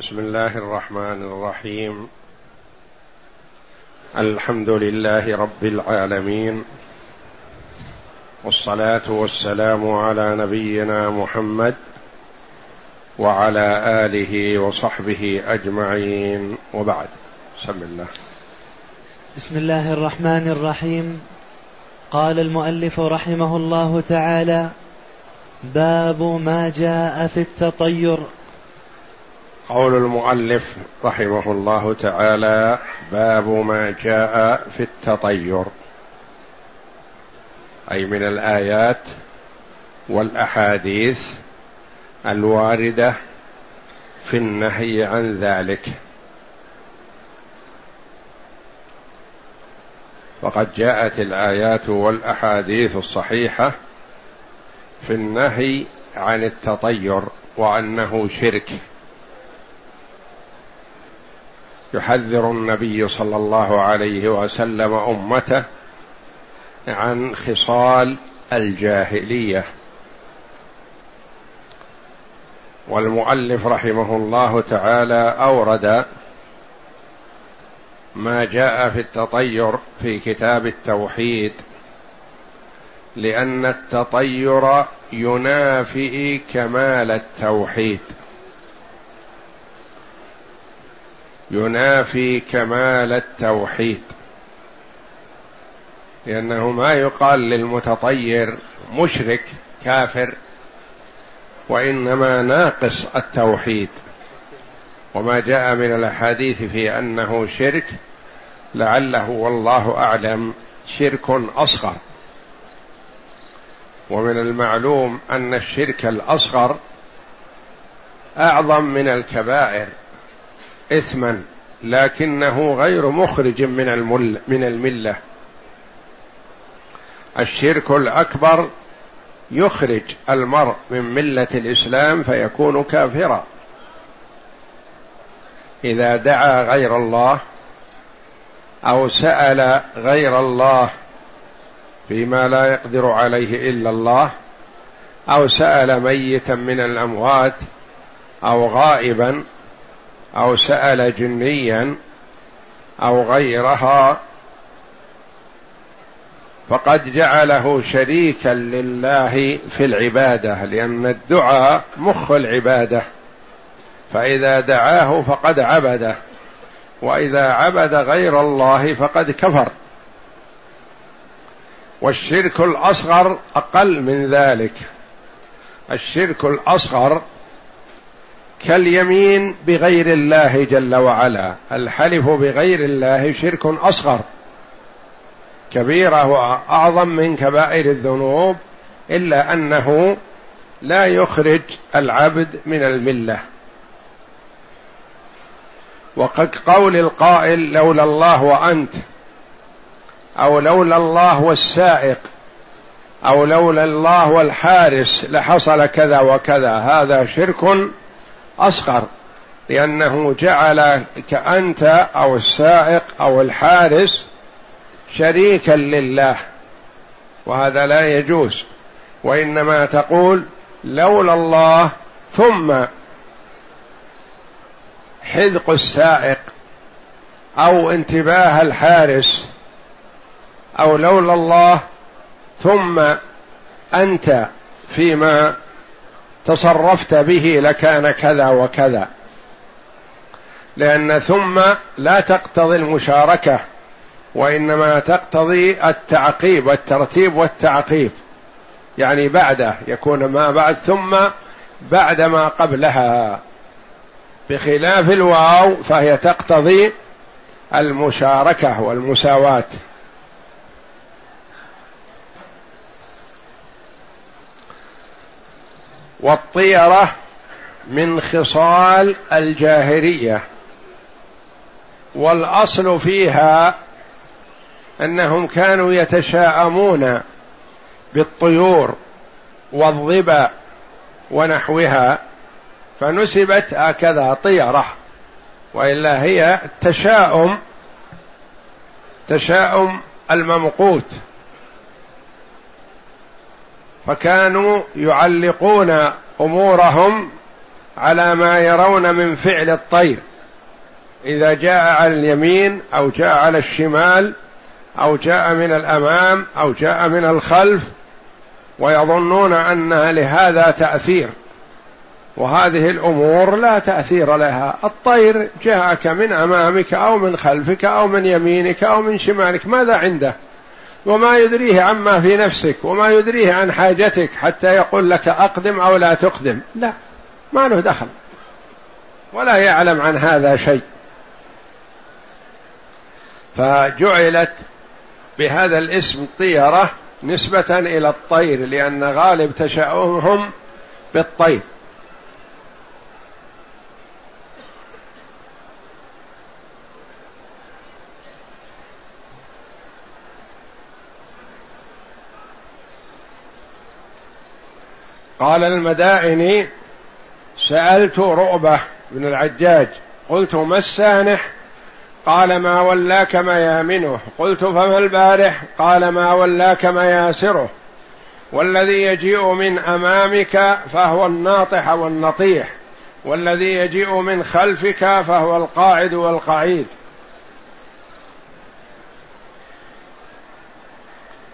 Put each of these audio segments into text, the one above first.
بسم الله الرحمن الرحيم. الحمد لله رب العالمين. والصلاة والسلام على نبينا محمد وعلى آله وصحبه أجمعين. وبعد. بسم الله. بسم الله الرحمن الرحيم. قال المؤلف رحمه الله تعالى باب ما جاء في التطير. قول المؤلف رحمه الله تعالى باب ما جاء في التطير. أي من الآيات والأحاديث الواردة في النهي عن ذلك. وقد جاءت الآيات والأحاديث الصحيحة في النهي عن التطير وأنه شرك. يحذر النبي صلى الله عليه وسلم أمته عن خصال الجاهلية. والمؤلف رحمه الله تعالى أورد ما جاء في التطير في كتاب التوحيد لأن التطير ينافي كمال التوحيد. ينافي كمال التوحيد. لأنه ما يقال للمتطير مشرك كافر وإنما ناقص التوحيد. وما جاء من الأحاديث في أنه شرك لعله والله أعلم شرك أصغر. ومن المعلوم أن الشرك الأصغر أعظم من الكبائر. إثما لكنه غير مخرج من المل من الملة. الشرك الأكبر يخرج المرء من ملة الإسلام فيكون كافرا. إذا دعا غير الله أو سأل غير الله فيما لا يقدر عليه إلا الله أو سأل ميتا من الأموات أو غائبا أو سأل جنيا أو غيرها فقد جعله شريكا لله في العبادة لأن الدعاء مخ العبادة. فإذا دعاه فقد عبده وإذا عبد غير الله فقد كفر. والشرك الأصغر أقل من ذلك. الشرك الأصغر كاليمين بغير الله جل وعلا الحلف بغير الله شرك أصغر. كبيرة وأعظم من كبائر الذنوب إلا أنه لا يخرج العبد من الملة. وقد قول القائل لولا الله وأنت أو لولا الله والسائق أو لولا الله والحارس لحصل كذا وكذا هذا شرك أصغر لأنه جعل كأنت أو السائق أو الحارس شريكا لله وهذا لا يجوز. وإنما تقول لولا الله ثم حذق السائق أو انتباه الحارس أو لولا الله ثم أنت فيما تصرفت به لكان كذا وكذا. لأن ثم لا تقتضي المشاركة وإنما تقتضي التعقيب والترتيب والتعقيب. يعني بعده يكون ما بعد ثم بعد ما قبلها. بخلاف الواو فهي تقتضي المشاركة والمساواة. والطيرة من خصال الجاهلية. والأصل فيها أنهم كانوا يتشاءمون بالطيور والظبا ونحوها فنسبت هكذا طيرة. وإلا هي تشاؤم تشاؤم الممقوت. فكانوا يعلقون أمورهم على ما يرون من فعل الطير. إذا جاء على اليمين أو جاء على الشمال أو جاء من الأمام أو جاء من الخلف ويظنون أن لهذا تأثير. وهذه الأمور لا تأثير لها. الطير جاءك من أمامك أو من خلفك أو من يمينك أو من شمالك ماذا عنده؟ وما يدريه عما في نفسك وما يدريه عن حاجتك حتى يقول لك أقدم أو لا تقدم. لا ما له دخل. ولا يعلم عن هذا شيء. فجعلت بهذا الاسم طيرة نسبة إلى الطير لأن غالب تشاؤمهم بالطير. قال المدائني سألت رؤبة بن العجاج قلت ما السانح؟ قال ما ولاك ميامنه قلت فما البارح؟ قال ما ولاك مياسره والذي يجيء من أمامك فهو الناطح والنطيح والذي يجيء من خلفك فهو القاعد والقعيد.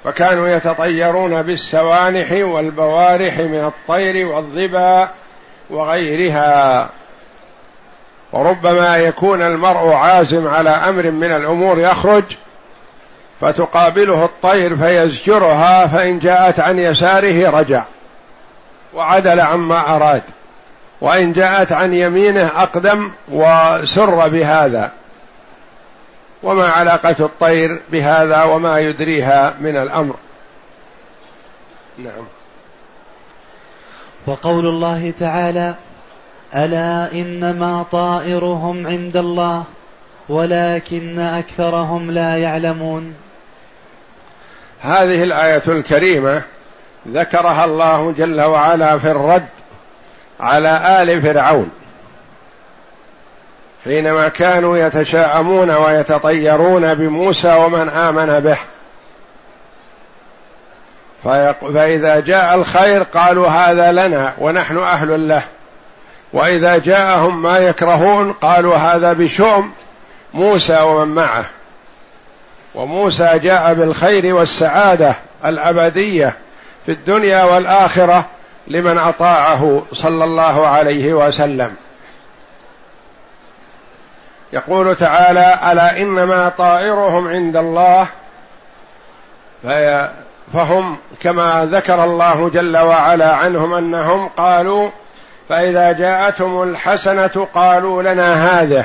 فكانوا يتطيرون بالسوانح والبوارح من الطير والظبا وغيرها. وربما يكون المرء عازم على أمر من الأمور يخرج فتقابله الطير فيزجرها فإن جاءت عن يساره رجع وعدل عما أراد وإن جاءت عن يمينه أقدم وسر بهذا. وما علاقة الطير بهذا وما يدريها من الأمر. نعم. وقول الله تعالى ألا إنما طائرهم عند الله ولكن أكثرهم لا يعلمون. هذه الآية الكريمة ذكرها الله جل وعلا في الرد على آل فرعون. حينما كانوا يتشاءمون ويتطيرون بموسى ومن آمن به. فإذا جاء الخير قالوا هذا لنا ونحن أهل له. وإذا جاءهم ما يكرهون قالوا هذا بشؤم موسى ومن معه. وموسى جاء بالخير والسعادة الأبدية في الدنيا والآخرة لمن أطاعه صلى الله عليه وسلم. يقول تعالى ألا إنما طائرهم عند الله؟ فهم كما ذكر الله جل وعلا عنهم أنهم قالوا فإذا جاءتهم الحسنة قالوا لنا هذه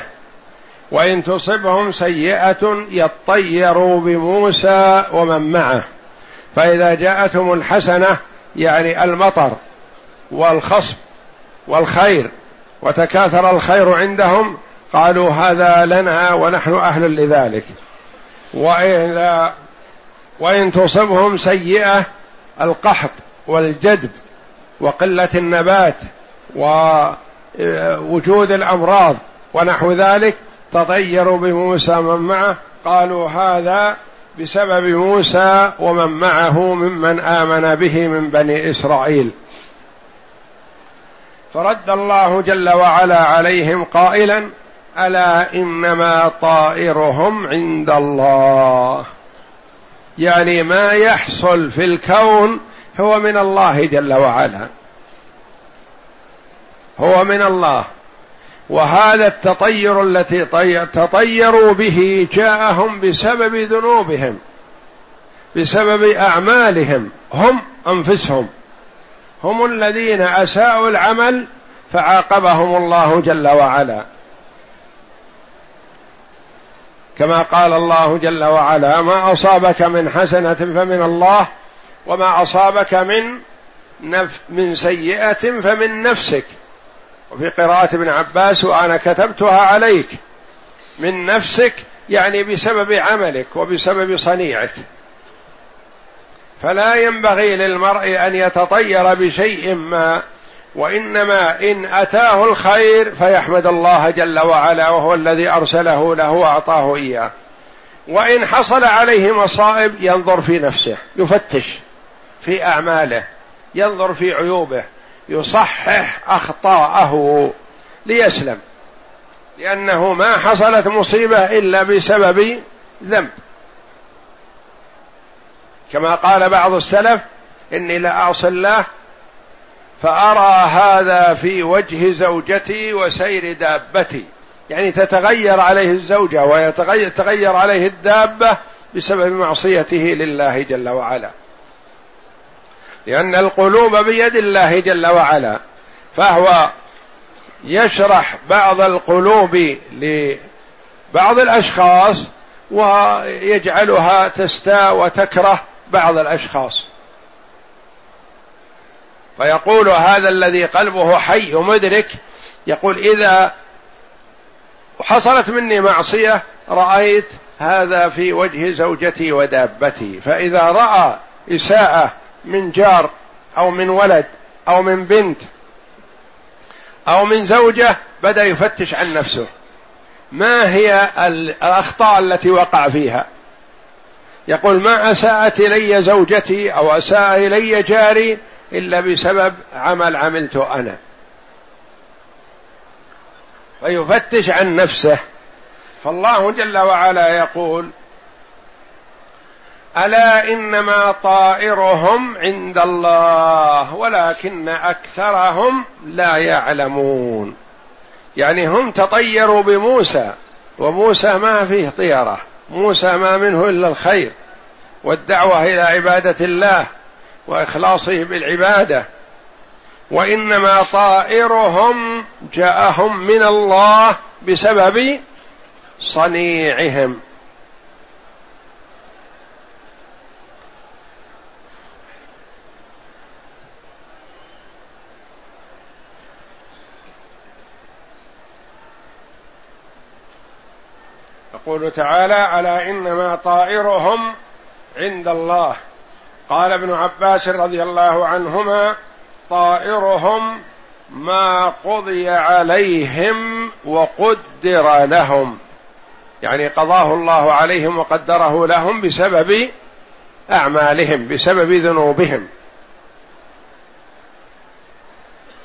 وإن تصبهم سيئة يطيروا بموسى ومن معه. فإذا جاءتهم الحسنة يعني المطر والخصب والخير وتكاثر الخير عندهم قالوا هذا لنا ونحن أهل لذلك. وإذا وإن تصبهم سيئة القحط والجدب وقلة النبات ووجود الأمراض ونحو ذلك تطيروا بموسى من معه. قالوا هذا بسبب موسى ومن معه ممن آمن به من بني إسرائيل. فرد الله جل وعلا عليهم قائلا ألا إنما طائرهم عند الله. يعني ما يحصل في الكون هو من الله جل وعلا. هو من الله. وهذا التطير التي تطيروا به جاءهم بسبب ذنوبهم بسبب أعمالهم. هم أنفسهم. هم الذين أساءوا العمل فعاقبهم الله جل وعلا. كما قال الله جل وعلا ما أصابك من حسنة فمن الله وما أصابك من نف من سيئة فمن نفسك. وفي قراءة ابن عباس وأنا كتبتها عليك من نفسك يعني بسبب عملك وبسبب صنيعك. فلا ينبغي للمرء أن يتطير بشيء ما وإنما إن أتاه الخير فيحمد الله جل وعلا وهو الذي أرسله له وأعطاه إياه. وإن حصل عليه مصائب ينظر في نفسه يفتش في أعماله ينظر في عيوبه يصحح أخطاءه ليسلم. لأنه ما حصلت مصيبة إلا بسبب ذنب. كما قال بعض السلف إني لأعصي الله فأرى هذا في وجه زوجتي وسير دابتي. يعني تتغير عليه الزوجة ويتغير عليه الدابة بسبب معصيته لله جل وعلا. لأن القلوب بيد الله جل وعلا. فهو يشرح بعض القلوب لبعض الأشخاص ويجعلها تستاء وتكره بعض الأشخاص. فيقول هذا الذي قلبه حي ومدرك يقول إذا حصلت مني معصية رأيت هذا في وجه زوجتي ودابتي. فإذا رأى إساءة من جار أو من ولد أو من بنت أو من زوجة بدأ يفتش عن نفسه. ما هي الأخطاء التي وقع فيها؟ يقول ما أساءت إلي زوجتي أو أساء إلي جاري إلا بسبب عمل عملته أنا. فيفتش عن نفسه. فالله جل وعلا يقول ألا إنما طائرهم عند الله ولكن أكثرهم لا يعلمون. يعني هم تطيروا بموسى وموسى ما فيه طيرة. موسى ما منه إلا الخير والدعوة إلى عبادة الله. وإخلاصه بالعبادة وإنما طائرهم جاءهم من الله بسبب صنيعهم. يقول تعالى ألا إنما طائرهم عند الله؟ قال ابن عباس رضي الله عنهما طائرهم ما قضي عليهم وقدر لهم. يعني قضاه الله عليهم وقدره لهم بسبب أعمالهم بسبب ذنوبهم.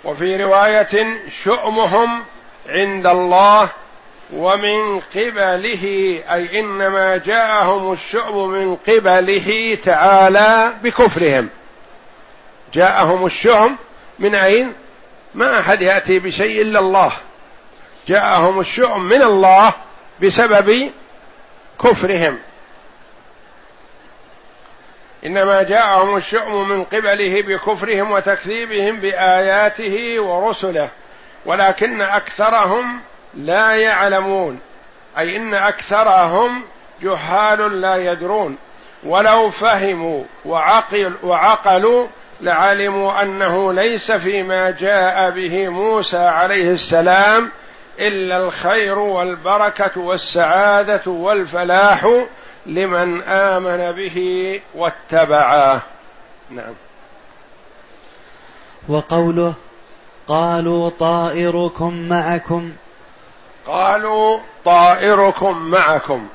وفي رواية شؤمهم عند الله ومن قبله أي إنما جاءهم الشؤم من قبله تعالى بكفرهم. جاءهم الشؤم من أين؟ ما أحد يأتي بشيء إلا الله. جاءهم الشؤم من الله بسبب كفرهم. إنما جاءهم الشؤم من قبله بكفرهم وتكذيبهم بآياته ورسله ولكن أكثرهم لا يعلمون. أي إن أكثرهم جهال لا يدرون. ولو فهموا وعقل وعقلوا لعلموا أنه ليس فيما جاء به موسى عليه السلام إلا الخير والبركة والسعادة والفلاح لمن آمن به واتبعه. نعم. وقوله قالوا طائركم معكم قالوا طائركم معكم.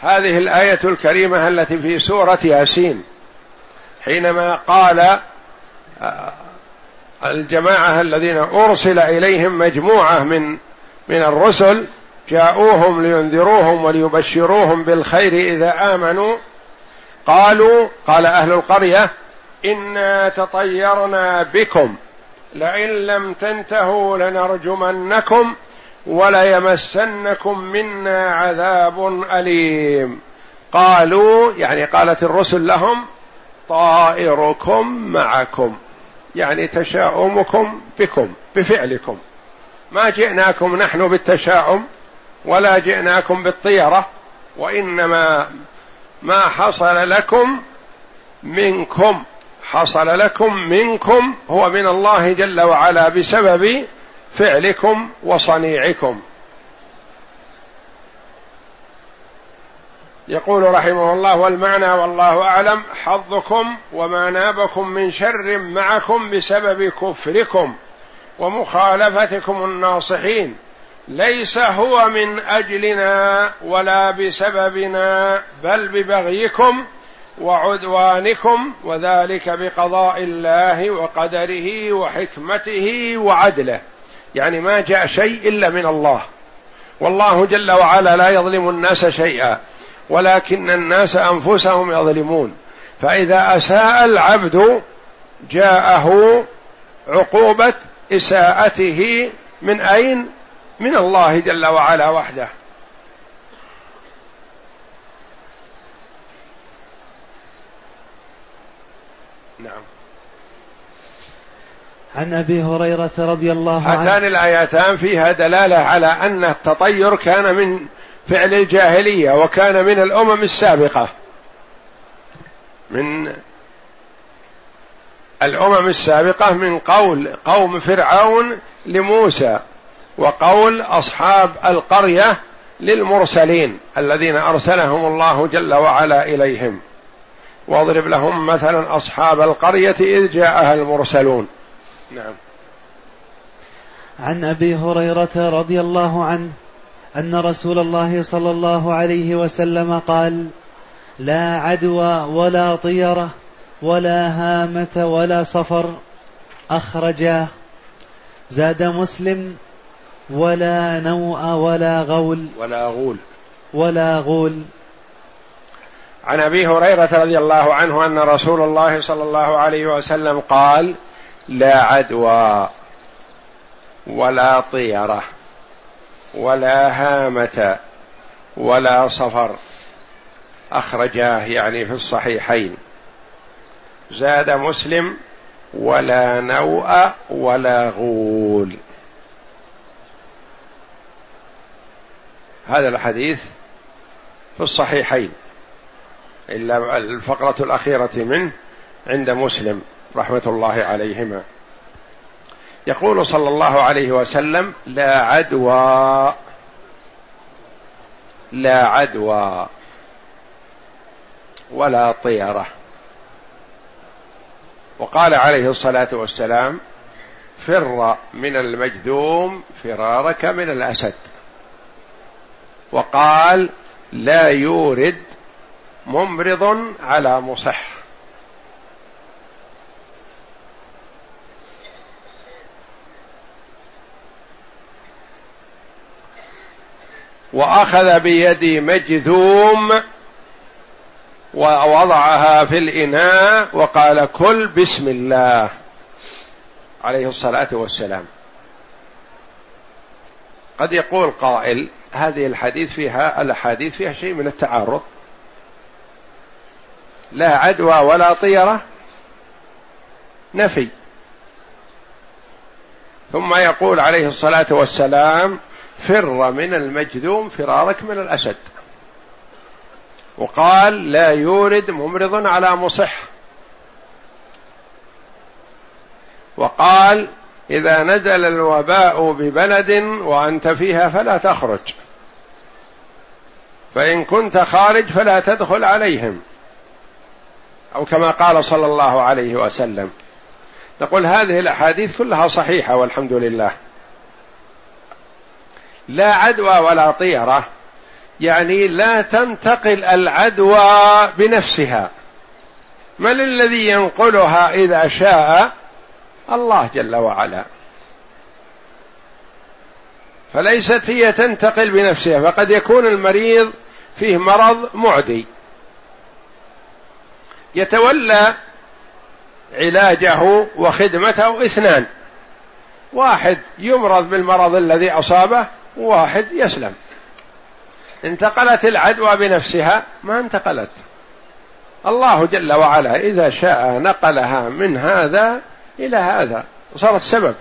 هذه الآية الكريمة التي في سورة ياسين. حينما قال آه، الجماعة الذين أرسل إليهم مجموعة من من الرسل جاءوهم لينذروهم وليبشروهم بالخير إذا آمنوا قالوا قال أهل القرية إنا تطيرنا بكم لئن لم تنتهوا لنرجمنكم وليمسنكم منا عذاب أليم. قالوا يعني قالت الرسل لهم طائركم معكم يعني تشاؤمكم بكم بفعلكم. ما جئناكم نحن بالتشاؤم ولا جئناكم بالطيرة وإنما ما حصل لكم منكم حصل لكم منكم هو من الله جل وعلا بسبب فعلكم وصنيعكم. يقول رحمه الله والمعنى والله أعلم حظكم وما نابكم من شر معكم بسبب كفركم ومخالفتكم الناصحين. ليس هو من أجلنا ولا بسببنا بل ببغيكم وعدوانكم وذلك بقضاء الله وقدره وحكمته وعدله. يعني ما جاء شيء إلا من الله. والله جل وعلا لا يظلم الناس شيئا ولكن الناس أنفسهم يظلمون. فإذا أساء العبد جاءه عقوبة إساءته من أين؟ من الله جل وعلا وحده. نعم. عن أبي هريرة رضي الله عنه. هاتان الايتان فيها دلالة على أن التطير كان من فعل الجاهلية وكان من الأمم السابقة. من الأمم السابقة من قول قوم فرعون لموسى وقول أصحاب القرية للمرسلين الذين أرسلهم الله جل وعلا إليهم. واضرب لهم مثلا أصحاب القرية إذ جاءها المرسلون. نعم. عن أبي هريرة رضي الله عنه أن رسول الله صلى الله عليه وسلم قال لا عدوى ولا طيرة ولا هامة ولا صفر أخرجاه. زاد مسلم ولا نوء ولا غول ولا غول. ولا غول. عن أبي هريرة رضي الله عنه أن رسول الله صلى الله عليه وسلم قال لا عدوى ولا طيرة ولا هامة ولا صفر. أخرجاه يعني في الصحيحين. زاد مسلم ولا نوء ولا غول. هذا الحديث في الصحيحين. إلا الفقرة الأخيرة منه عند مسلم. رحمة الله عليهما. يقول صلى الله عليه وسلم لا عدوى. لا عدوى. ولا طيرة. وقال عليه الصلاة والسلام فر من المجذوم فرارك من الأسد. وقال لا يورد ممرض على مصح. وأخذ بيد مجذوم ووضعها في الإناء وقال كل بسم الله عليه الصلاة والسلام. قد يقول قائل هذه الحديث فيها الأحاديث فيها شيء من التعارض. لا عدوى ولا طيرة نفي. ثم يقول عليه الصلاة والسلام فر من المجذوم فرارك من الاسد وقال لا يورد ممرض على مصح. وقال إذا نزل الوباء ببلد وأنت فيها فلا تخرج. فإن كنت خارج فلا تدخل عليهم. أو كما قال صلى الله عليه وسلم. نقول هذه الأحاديث كلها صحيحة والحمد لله. لا عدوى ولا طيرة. يعني لا تنتقل العدوى بنفسها. من الذي ينقلها إذا شاء؟ الله جل وعلا. فليست هي تنتقل بنفسها. فقد يكون المريض فيه مرض معدي. يتولى علاجه وخدمته اثنان. واحد يمرض بالمرض الذي أصابه وواحد يسلم. انتقلت العدوى بنفسها ما انتقلت. الله جل وعلا إذا شاء نقلها من هذا إلى هذا وصارت سبب.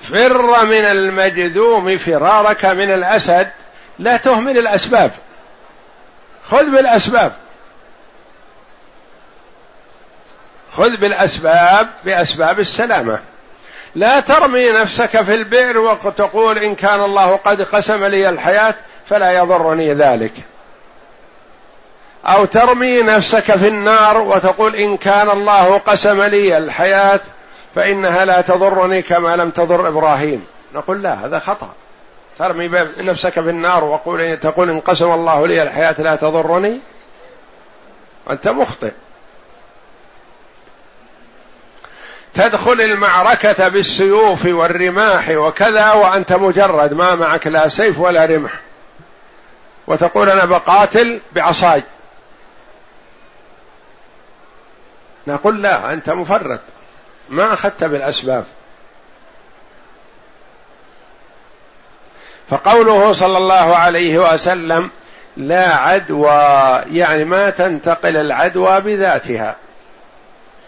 فر من المجذوم فرارك من الأسد لا تهمل الأسباب. خذ بالأسباب. خذ بالأسباب بأسباب السلامة. لا ترمي نفسك في البئر وتقول إن كان الله قد قسم لي الحياة فلا يضرني ذلك. أو ترمي نفسك في النار وتقول إن كان الله قسم لي الحياة فإنها لا تضرني كما لم تضر إبراهيم. نقول لا هذا خطأ. ترمي نفسك في النار وقول تقول إن قسم الله لي الحياة لا تضرني؟ وأنت مخطئ. تدخل المعركة بالسيوف والرماح وكذا وأنت مجرد ما معك لا سيف ولا رمح. وتقول أنا بقاتل بعصاي. نقول لا أنت مفرط. ما أخذت بالأسباب. فقوله صلى الله عليه وسلم لا عدوى يعني ما تنتقل العدوى بذاتها.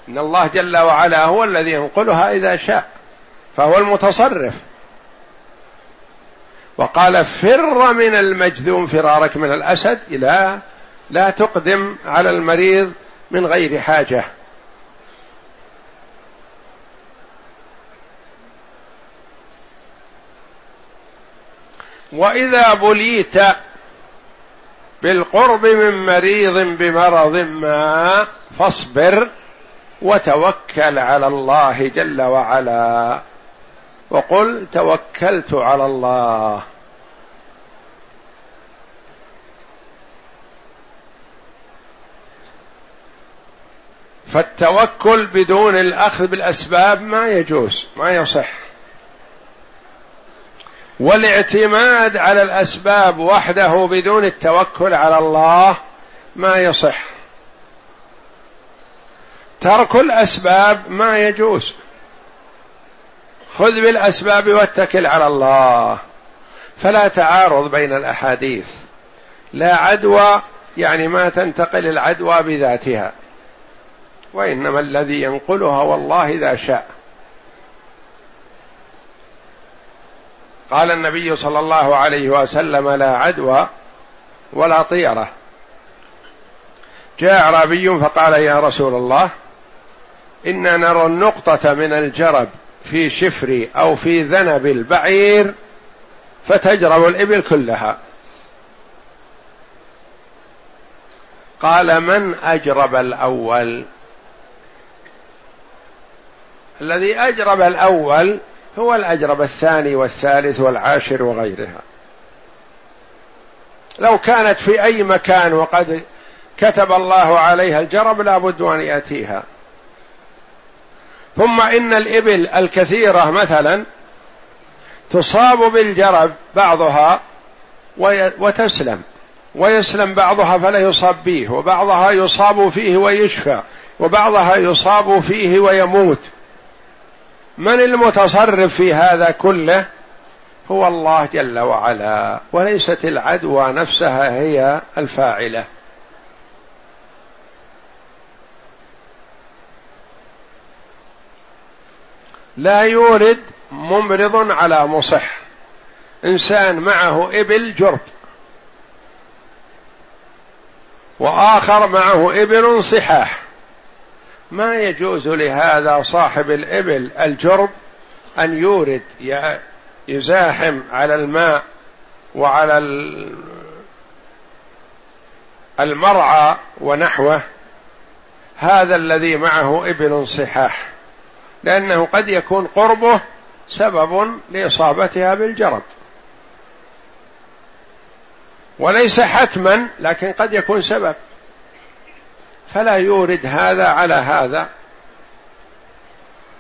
إن الله جل وعلا هو الذي ينقلها إذا شاء فهو المتصرف. وقال فر من المجذوم فرارك من الأسد لا لا تقدم على المريض من غير حاجة. وإذا بليت بالقرب من مريض بمرض ما فاصبر. وتوكل على الله جل وعلا. وقل توكلت على الله. فالتوكل بدون الأخذ بالأسباب ما يجوز ما يصح. والاعتماد على الأسباب وحده بدون التوكل على الله ما يصح. ترك الأسباب ما يجوز. خذ بالأسباب واتكل على الله. فلا تعارض بين الأحاديث. لا عدوى يعني ما تنتقل العدوى بذاتها. وإنما الذي ينقلها والله إذا شاء. قال النبي صلى الله عليه وسلم لا عدوى ولا طيرة. جاء أعرابي فقال يا رسول الله إنا نرى النقطة من الجرب في شفر أو في ذنب البعير فتجرب الإبل كلها. قال من أجرب الأول؟ الذي أجرب الأول هو الأجرب الثاني والثالث والعاشر وغيرها. لو كانت في أي مكان وقد كتب الله عليها الجرب لا بد أن يأتيها. ثم إن الإبل الكثيرة مثلا تصاب بالجرب بعضها وتسلم ويسلم بعضها فلا يصاب به وبعضها يصاب فيه ويشفى وبعضها يصاب فيه ويموت. من المتصرف في هذا كله؟ هو الله جل وعلا وليست العدوى نفسها هي الفاعلة. لا يورد ممرض على مصح. إنسان معه إبل جرب. وآخر معه إبل صحاح. ما يجوز لهذا صاحب الإبل الجرب أن يورد يزاحم على الماء وعلى المرعى ونحوه. هذا الذي معه إبل صحاح. لأنه قد يكون قربه سبب لإصابتها بالجرب وليس حتما لكن قد يكون سبب. فلا يورد هذا على هذا.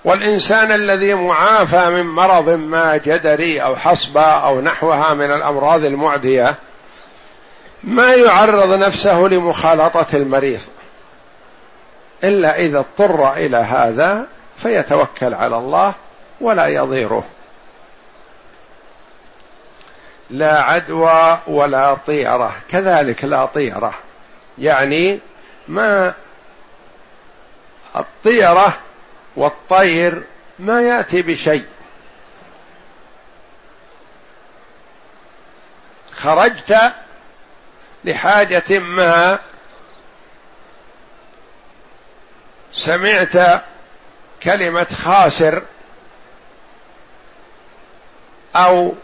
والإنسان الذي معافى من مرض ما جدري أو حصبة أو نحوها من الأمراض المعدية ما يعرض نفسه لمخالطة المريض. إلا إذا اضطر إلى هذا فيتوكل على الله ولا يضيره. لا عدوى ولا طيرة. كذلك لا طيرة. يعني ما الطيرة والطير ما يأتي بشيء. خرجت لحاجة ما سمعت كلمة خاسر أو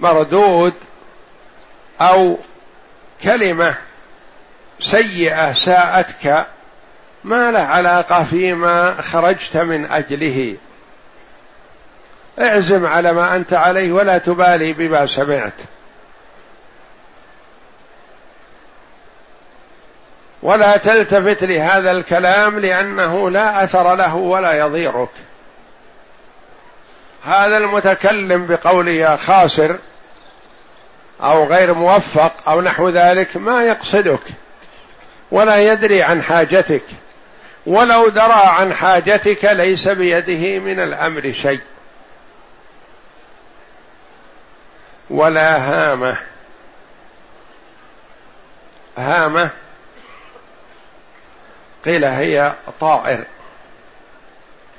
مردود أو كلمة سيئة ساءتك ما له علاقة فيما خرجت من أجله. اعزم على ما أنت عليه ولا تبالي بما سمعت. ولا تلتفت لهذا الكلام لأنه لا أثر له ولا يضيرك. هذا المتكلم بقوله خاسر أو غير موفق أو نحو ذلك ما يقصدك ولا يدري عن حاجتك ولو درى عن حاجتك ليس بيده من الأمر شيء. ولا هامة. هامة قيل هي طائر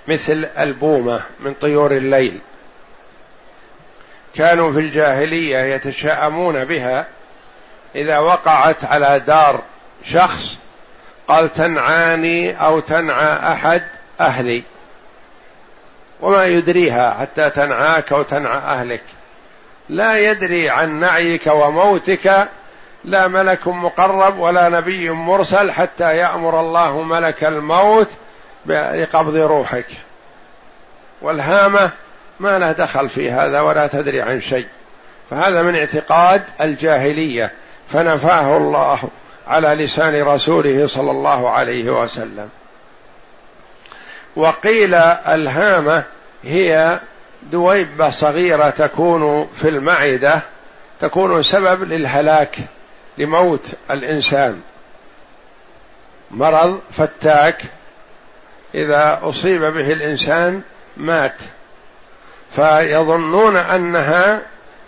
مثل البومة من طيور الليل. كانوا في الجاهلية يتشاءمون بها إذا وقعت على دار شخص قال تنعاني أو تنعى أحد أهلي. وما يدريها حتى تنعاك أو تنعى أهلك. لا يدري عن نعيك وموتك لا ملك مقرب ولا نبي مرسل حتى يأمر الله ملك الموت بقبض روحك. والهامة ما له دخل في هذا ولا تدري عن شيء. فهذا من اعتقاد الجاهلية. فنفاه الله على لسان رسوله صلى الله عليه وسلم. وقيل الهامة هي دويبة صغيرة تكون في المعدة تكون سبب للهلاك. لموت الإنسان. مرض فتاك إذا أصيب به الإنسان مات. فيظنون أنها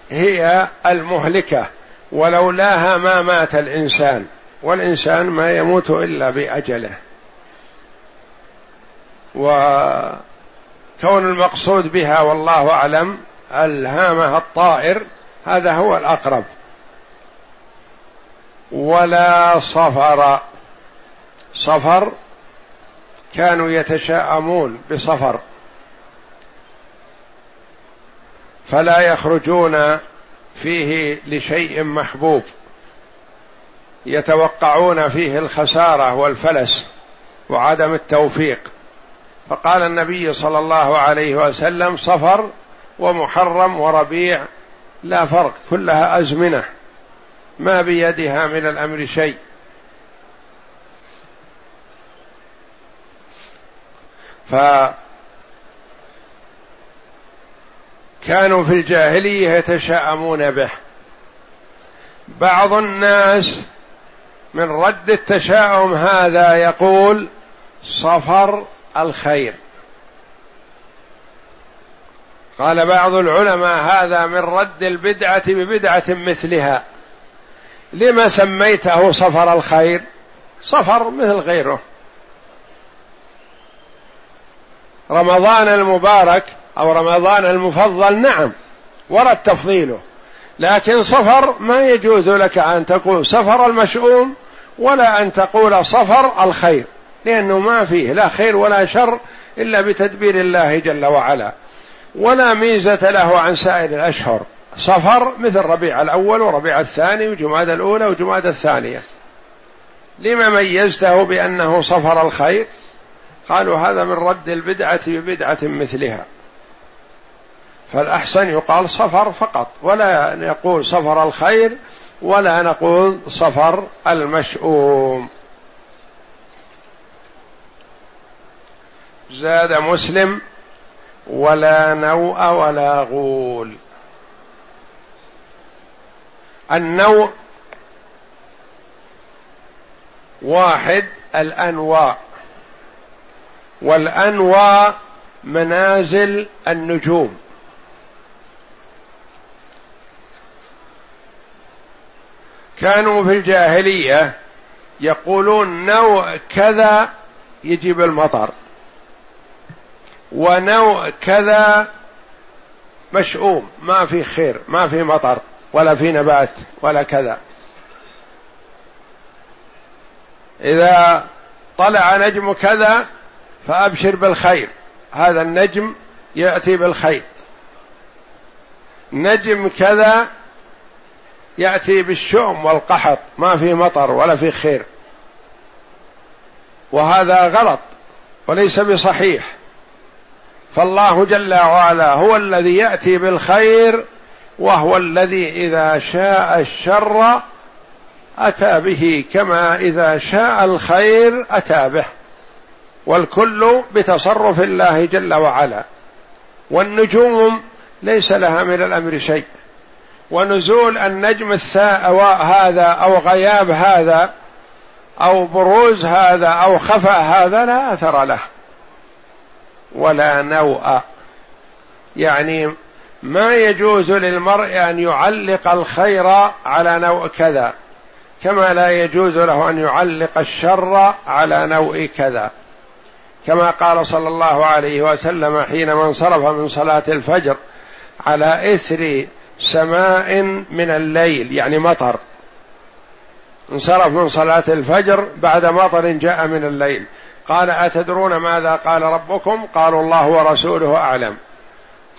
هي المهلكة ولولاها ما مات الإنسان. والإنسان ما يموت إلا بأجله. وكون المقصود بها والله أعلم الهامه الطائر هذا هو الأقرب. ولا صفر. صفر كانوا يتشاءمون بصفر. فلا يخرجون فيه لشيء محبوب. يتوقعون فيه الخسارة والفلس وعدم التوفيق. فقال النبي صلى الله عليه وسلم صفر ومحرم وربيع لا فرق كلها أزمنة. ما بيدها من الأمر شيء. فكانوا في الجاهلية يتشاءمون به. بعض الناس من رد التشاؤم هذا يقول صفر الخير. قال بعض العلماء هذا من رد البدعة ببدعة مثلها. لما سميته صفر الخير؟ صفر مثل غيره. رمضان المبارك أو رمضان المفضل نعم ورد تفضيله. لكن صفر ما يجوز لك أن تقول صفر المشؤوم ولا أن تقول صفر الخير لأنه ما فيه لا خير ولا شر إلا بتدبير الله جل وعلا. ولا ميزة له عن سائر الأشهر. صفر مثل ربيع الأول وربيع الثاني وجماد الأولى وجماد الثانية. لما ميزته بأنه صفر الخير؟ قالوا هذا من رد البدعة ببدعة مثلها. فالأحسن يقال صفر فقط ولا نقول صفر الخير ولا نقول صفر المشؤوم. زاد مسلم ولا نوء ولا غول. النوع واحد الأنواع. والأنواع منازل النجوم. كانوا في الجاهلية يقولون نوع كذا يجيب المطر ونوع كذا مشؤوم ما في خير ما في مطر. ولا في نبات ولا كذا. إذا طلع نجم كذا فأبشر بالخير. هذا النجم يأتي بالخير. نجم كذا يأتي بالشؤم والقحط. ما في مطر ولا في خير. وهذا غلط وليس بصحيح. فالله جل وعلا هو الذي يأتي بالخير وهو الذي إذا شاء الشر أتى به كما إذا شاء الخير أتى به. والكل بتصرف الله جل وعلا. والنجوم ليس لها من الأمر شيء. ونزول النجم الثاء هذا أو غياب هذا أو بروز هذا أو خفا هذا لا أثر له. ولا نوء. يعني ما يجوز للمرء أن يعلق الخير على نوع كذا كما لا يجوز له أن يعلق الشر على نوع كذا. كما قال صلى الله عليه وسلم حينما انصرف من صلاة الفجر على إثر سماء من الليل يعني مطر. انصرف من صلاة الفجر بعد مطر جاء من الليل. قال أتدرون ماذا قال ربكم؟ قالوا الله ورسوله أعلم.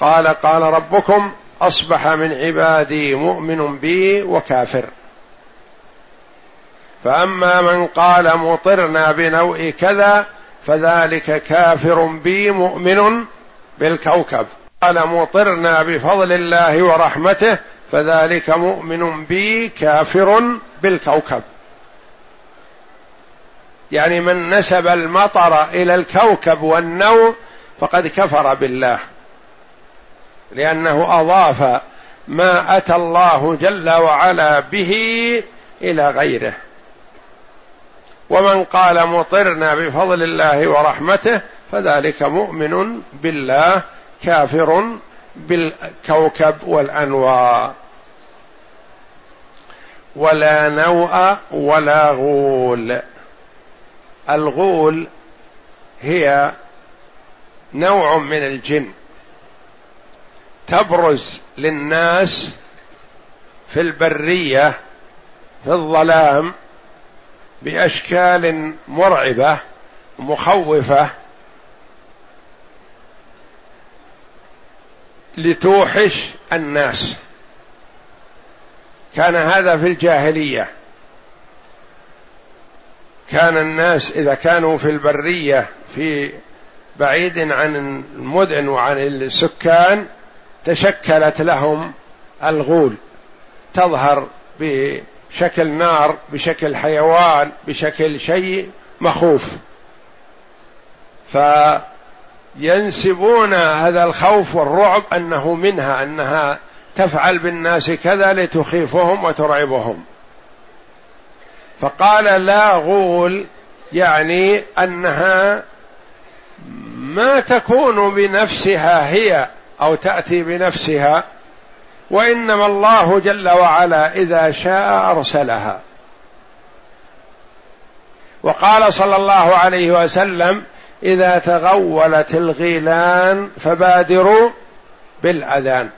قال قال ربكم أصبح من عبادي مؤمن بي وكافر. فأما من قال مطرنا بنوء كذا فذلك كافر بي مؤمن بالكوكب. قال مطرنا بفضل الله ورحمته فذلك مؤمن بي كافر بالكوكب. يعني من نسب المطر إلى الكوكب والنوم فقد كفر بالله. لأنه أضاف ما أتى الله جل وعلا به إلى غيره. ومن قال مطرنا بفضل الله ورحمته فذلك مؤمن بالله كافر بالكوكب والأنواع. ولا نوء ولا غول. الغول هي نوع من الجن. تبرز للناس في البرية في الظلام بأشكال مرعبة مخوفة لتوحش الناس. كان هذا في الجاهلية. كان الناس إذا كانوا في البرية في بعيد عن المدن وعن السكان تشكلت لهم الغول تظهر بشكل نار بشكل حيوان بشكل شيء مخوف. فينسبون هذا الخوف والرعب أنه منها أنها تفعل بالناس كذا لتخيفهم وترعبهم. فقال لا غول يعني أنها ما تكون بنفسها هي أو تأتي بنفسها وإنما الله جل وعلا إذا شاء أرسلها. وقال صلى الله عليه وسلم إذا تغولت الغيلان فبادروا بالأذان.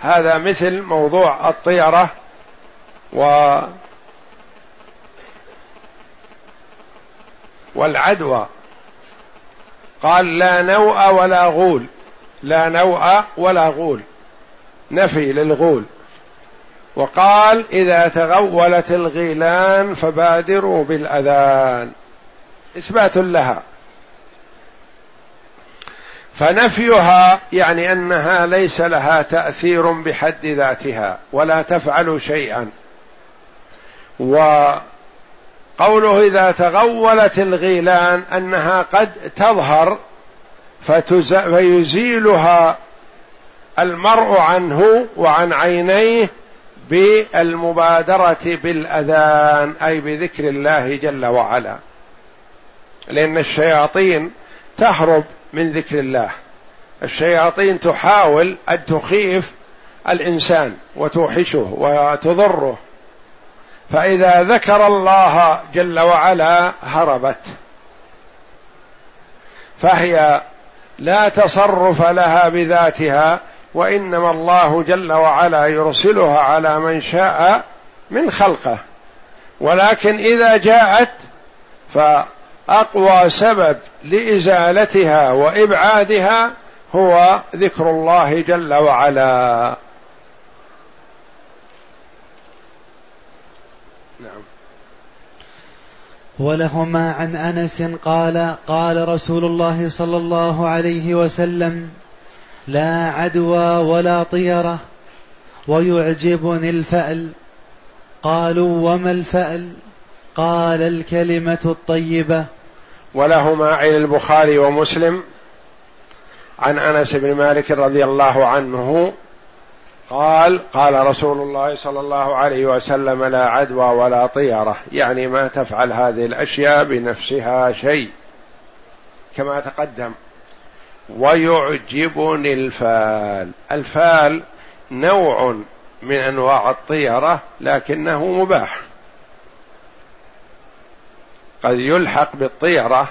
هذا مثل موضوع الطيرة و والعدوى. قال لا نوء ولا غول. لا نوء ولا غول. نفي للغول. وقال إذا تغولت الغيلان فبادروا بالأذان. إثبات لها. فنفيها يعني أنها ليس لها تأثير بحد ذاتها ولا تفعل شيئا. وقوله إذا تغولت الغيلان أنها قد تظهر فيزيلها المرء عنه وعن عينيه بالمبادرة بالأذان أي بذكر الله جل وعلا. لأن الشياطين تهرب من ذكر الله. الشياطين تحاول أن تخيف الإنسان وتوحشه وتضره. فإذا ذكر الله جل وعلا هربت. فهي لا تصرف لها بذاتها وإنما الله جل وعلا يرسلها على من شاء من خلقه. ولكن إذا جاءت فأقوى سبب لإزالتها وإبعادها هو ذكر الله جل وعلا. ولهما عن أنس قال قال رسول الله صلى الله عليه وسلم لا عدوى ولا طيرة ويعجبني الفأل. قالوا وما الفأل؟ قال الكلمة الطيبة. ولهما عن البخاري ومسلم عن أنس بن مالك رضي الله عنه قال قال رسول الله صلى الله عليه وسلم لا عدوى ولا طيرة. يعني ما تفعل هذه الأشياء بنفسها شيء. كما تقدم. ويعجبني الفال. الفال نوع من أنواع الطيرة لكنه مباح. قد يلحق بالطيرة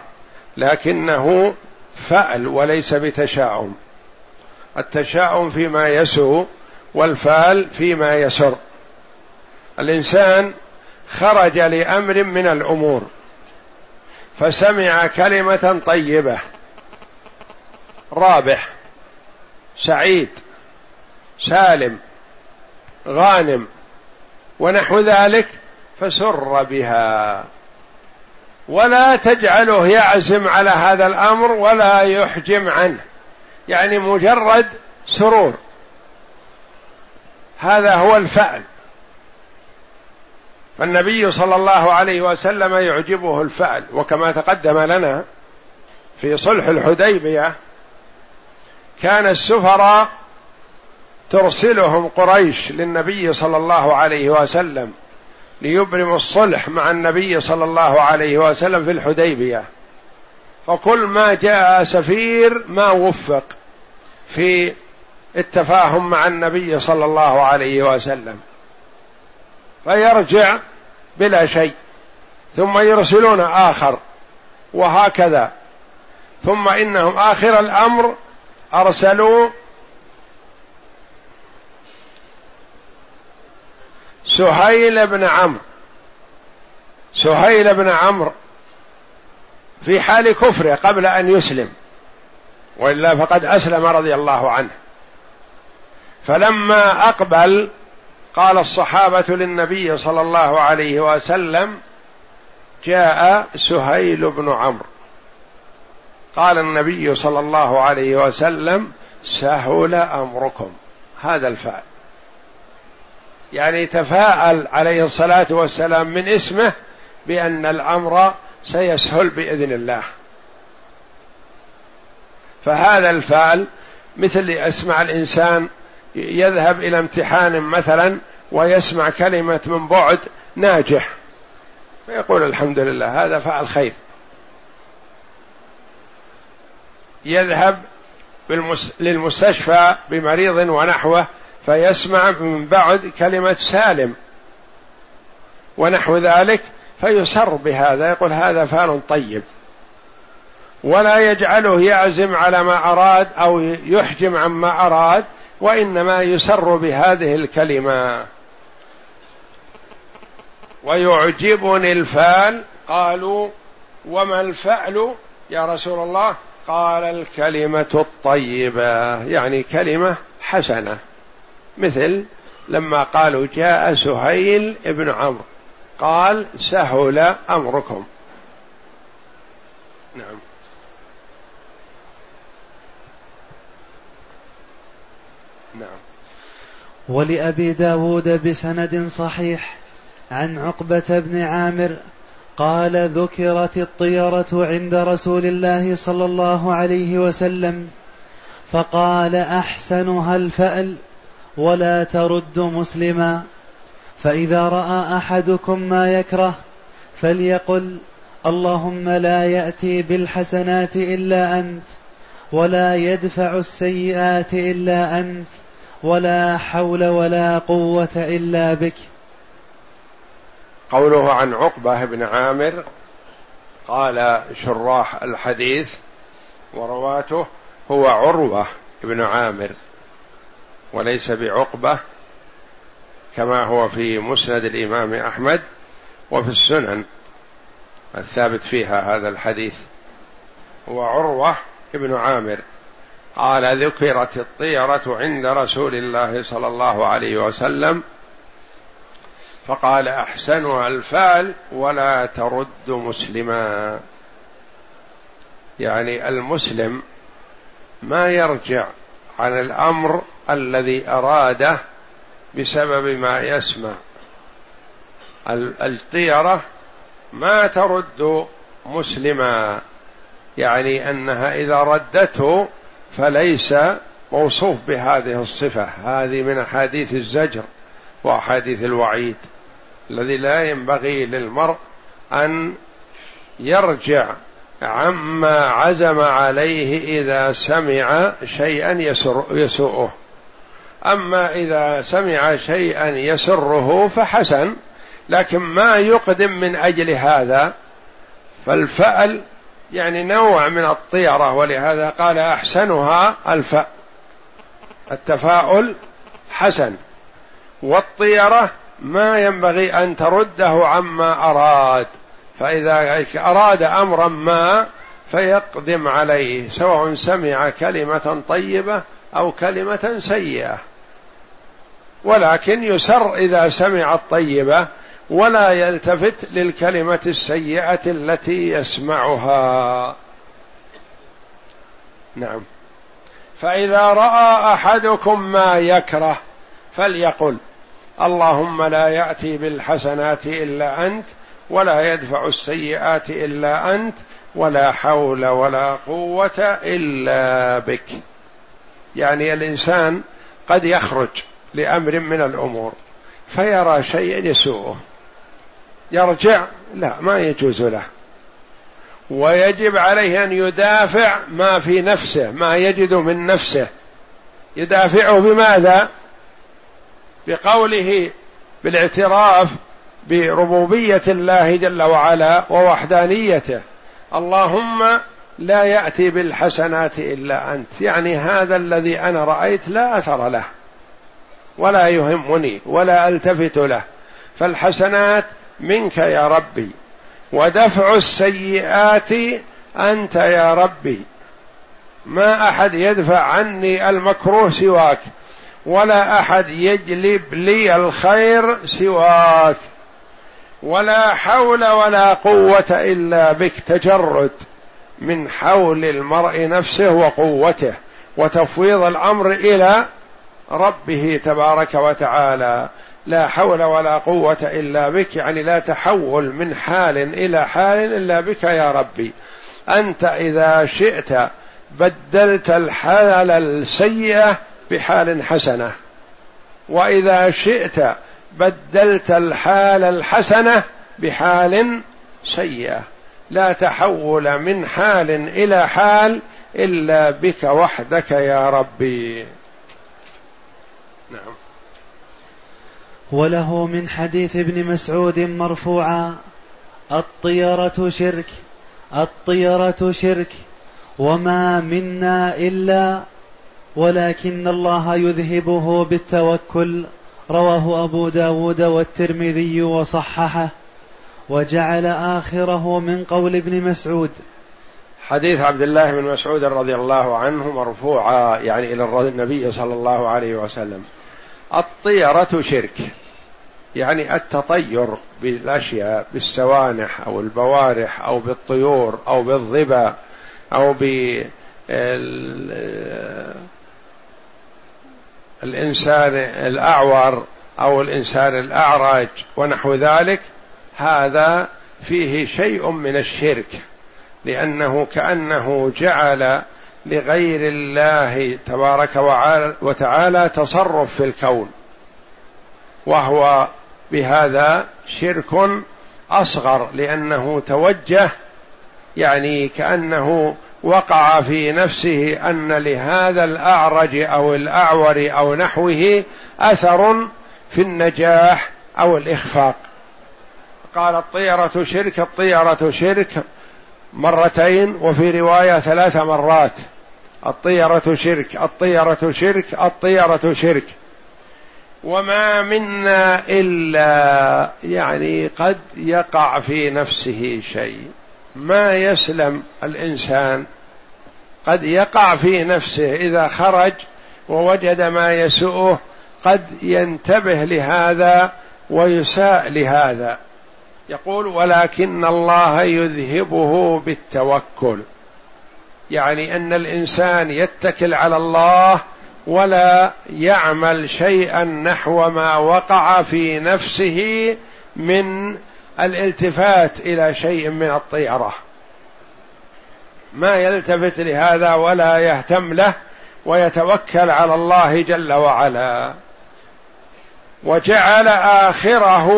لكنه فأل وليس بتشاؤم. التشاؤم فيما يسوء والفال فيما يسر. الإنسان خرج لأمر من الأمور فسمع كلمة طيبة رابح سعيد سالم غانم ونحو ذلك فسر بها. ولا تجعله يعزم على هذا الأمر ولا يحجم عنه يعني مجرد سرور. هذا هو الفعل. فالنبي صلى الله عليه وسلم يعجبه الفعل وكما تقدم لنا في صلح الحديبية كان السفراء ترسلهم قريش للنبي صلى الله عليه وسلم ليبرموا الصلح مع النبي صلى الله عليه وسلم في الحديبية. فكل ما جاء سفير ما وفق في التفاهم مع النبي صلى الله عليه وسلم. فيرجع بلا شيء ثم يرسلون آخر وهكذا. ثم إنهم آخر الأمر أرسلوا سهيل بن عمرو سهيل بن عمرو في حال كفره قبل أن يسلم وإلا فقد أسلم رضي الله عنه. فلما أقبل قال الصحابة للنبي صلى الله عليه وسلم جاء سهيل بن عمرو. قال النبي صلى الله عليه وسلم سهل أمركم. هذا الفعل. يعني تفاءل عليه الصلاة والسلام من اسمه بأن الأمر سيسهل بإذن الله. فهذا الفعل مثل أسمع الإنسان يذهب إلى امتحان مثلا ويسمع كلمة من بعد ناجح. فيقول الحمد لله هذا فعل خير. يذهب للمستشفى بمريض ونحوه فيسمع من بعد كلمة سالم. ونحو ذلك فيسر بهذا يقول هذا فعل طيب. ولا يجعله يعزم على ما أراد أو يحجم عما أراد وإنما يسر بهذه الكلمة. ويعجبني الفال قالوا وما الفعل يا رسول الله؟ قال الكلمة الطيبة يعني كلمة حسنة. مثل لما قالوا جاء سهيل ابن عمرو قال سهل أمركم. نعم. ولأبي داود بسند صحيح عن عقبة بن عامر قال ذكرت الطيرة عند رسول الله صلى الله عليه وسلم فقال أحسنها الفأل ولا ترد مسلما فإذا رأى أحدكم ما يكره فليقل اللهم لا يأتي بالحسنات إلا أنت ولا يدفع السيئات إلا أنت ولا حول ولا قوة إلا بك. قوله عن عقبة بن عامر قال شراح الحديث ورواته هو عروة بن عامر وليس بعقبة كما هو في مسند الإمام أحمد وفي السنن الثابت فيها هذا الحديث. هو عروة بن عامر. قال ذكرت الطيرة عند رسول الله صلى الله عليه وسلم. فقال احسنها الفال ولا ترد مسلما. يعني المسلم ما يرجع عن الأمر الذي أراده بسبب ما يسمع. الطيرة ما ترد مسلما. يعني أنها إذا ردته فليس موصوف بهذه الصفة هذه من أحاديث الزجر وأحاديث الوعيد الذي لا ينبغي للمرء أن يرجع عما عزم عليه إذا سمع شيئا يسوءه. أما إذا سمع شيئا يسره فحسن لكن ما يقدم من أجل هذا فالفأل يعني نوع من الطيرة ولهذا قال أحسنها الفأ التفاؤل حسن والطيرة ما ينبغي أن ترده عما أراد فإذا أراد أمرا ما فيقدم عليه سواء سمع كلمة طيبة أو كلمة سيئة. ولكن يسر إذا سمع الطيبة ولا يلتفت للكلمة السيئة التي يسمعها. نعم. فإذا رأى أحدكم ما يكره فليقل اللهم لا يأتي بالحسنات إلا أنت ولا يدفع السيئات إلا أنت ولا حول ولا قوة إلا بك. يعني الإنسان قد يخرج لأمر من الأمور فيرى شيئا يسوءه. يرجع لا ما يجوز له. ويجب عليه أن يدافع ما في نفسه ما يجد من نفسه. يدافعه بماذا؟ بقوله بالاعتراف بربوبية الله جل وعلا ووحدانيته. اللهم لا يأتي بالحسنات إلا أنت. يعني هذا الذي أنا رأيت لا أثر له ولا يهمني ولا ألتفت له. فالحسنات منك يا ربي ودفع السيئات أنت يا ربي. ما أحد يدفع عني المكروه سواك ولا أحد يجلب لي الخير سواك. ولا حول ولا قوة إلا بك تجرد من حول المرء نفسه وقوته وتفويض الأمر إلى ربه تبارك وتعالى. لا حول ولا قوة إلا بك. يعني لا تحول من حال إلى حال إلا بك يا ربي. أنت إذا شئت بدلت الحال السيئة بحال حسنة. وإذا شئت بدلت الحال الحسنة بحال سيئة. لا تحول من حال إلى حال إلا بك وحدك يا ربي. وله من حديث ابن مسعود مرفوعا الطيرة شرك الطيرة شرك وما منا إلا ولكن الله يذهبه بالتوكل رواه أبو داود والترمذي وصححه وجعل آخره من قول ابن مسعود. حديث عبد الله بن مسعود رضي الله عنه مرفوعا يعني إلى النبي صلى الله عليه وسلم. الطيرة شرك. يعني التطير بالأشياء بالسوانح أو البوارح أو بالطيور أو بالظبا أو بال الإنسان الأعور أو الإنسان الاعرج ونحو ذلك هذا فيه شيء من الشرك لأنه كأنه جعل لغير الله تبارك وتعالى تصرف في الكون. وهو بهذا شرك أصغر لأنه توجه يعني كأنه وقع في نفسه أن لهذا الأعرج أو الأعور أو نحوه أثر في النجاح أو الإخفاق. قال الطيرة شرك الطيرة شرك مرتين وفي رواية ثلاث مرات. الطيرة شرك الطيرة شرك الطيرة شرك. وما منا إلا يعني قد يقع في نفسه شيء. ما يسلم الإنسان قد يقع في نفسه إذا خرج ووجد ما يسوءه قد ينتبه لهذا ويساء لهذا. يقول ولكن الله يذهبه بالتوكل. يعني أن الإنسان يتكل على الله ولا يعمل شيئا نحو ما وقع في نفسه من الالتفات إلى شيء من الطيره ما يلتفت لهذا ولا يهتم له ويتوكل على الله جل وعلا. وجعل آخره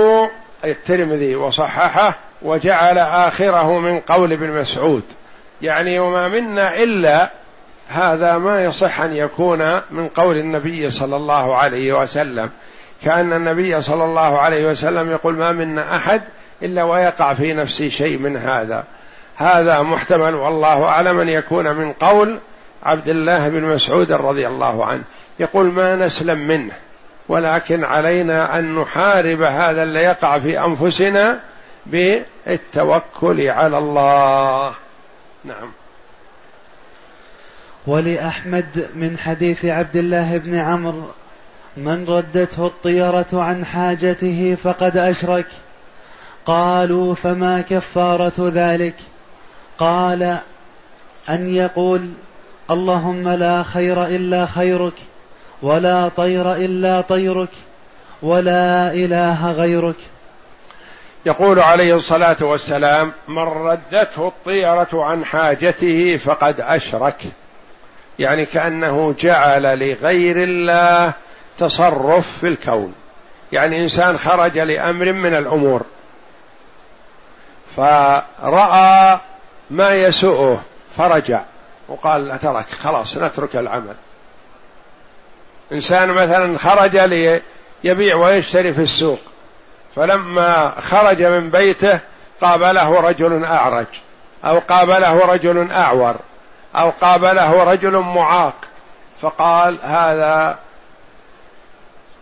الترمذي وصححه وجعل آخره من قول ابن مسعود. يعني وما منا إلا هذا ما يصح أن يكون من قول النبي صلى الله عليه وسلم. كأن النبي صلى الله عليه وسلم يقول ما منا أحد إلا ويقع في نفسي شيء من هذا. هذا محتمل والله أعلم أن يكون من قول عبد الله بن مسعود رضي الله عنه. يقول ما نسلم منه ولكن علينا أن نحارب هذا اللي يقع في أنفسنا بالتوكل على الله. نعم. ولأحمد من حديث عبد الله بن عمرو من ردته الطيرة عن حاجته فقد أشرك. قالوا فما كفارة ذلك؟ قال أن يقول اللهم لا خير إلا خيرك ولا طير إلا طيرك ولا إله غيرك. يقول عليه الصلاة والسلام من ردته الطيرة عن حاجته فقد أشرك. يعني كأنه جعل لغير الله تصرف في الكون. يعني إنسان خرج لأمر من الأمور. فرأى ما يسوءه فرجع. وقال ترك خلاص نترك العمل. إنسان مثلا خرج ليبيع ويشتري في السوق. فلما خرج من بيته قابله رجل أعرج أو قابله رجل أعور أو قابله رجل معاق فقال هذا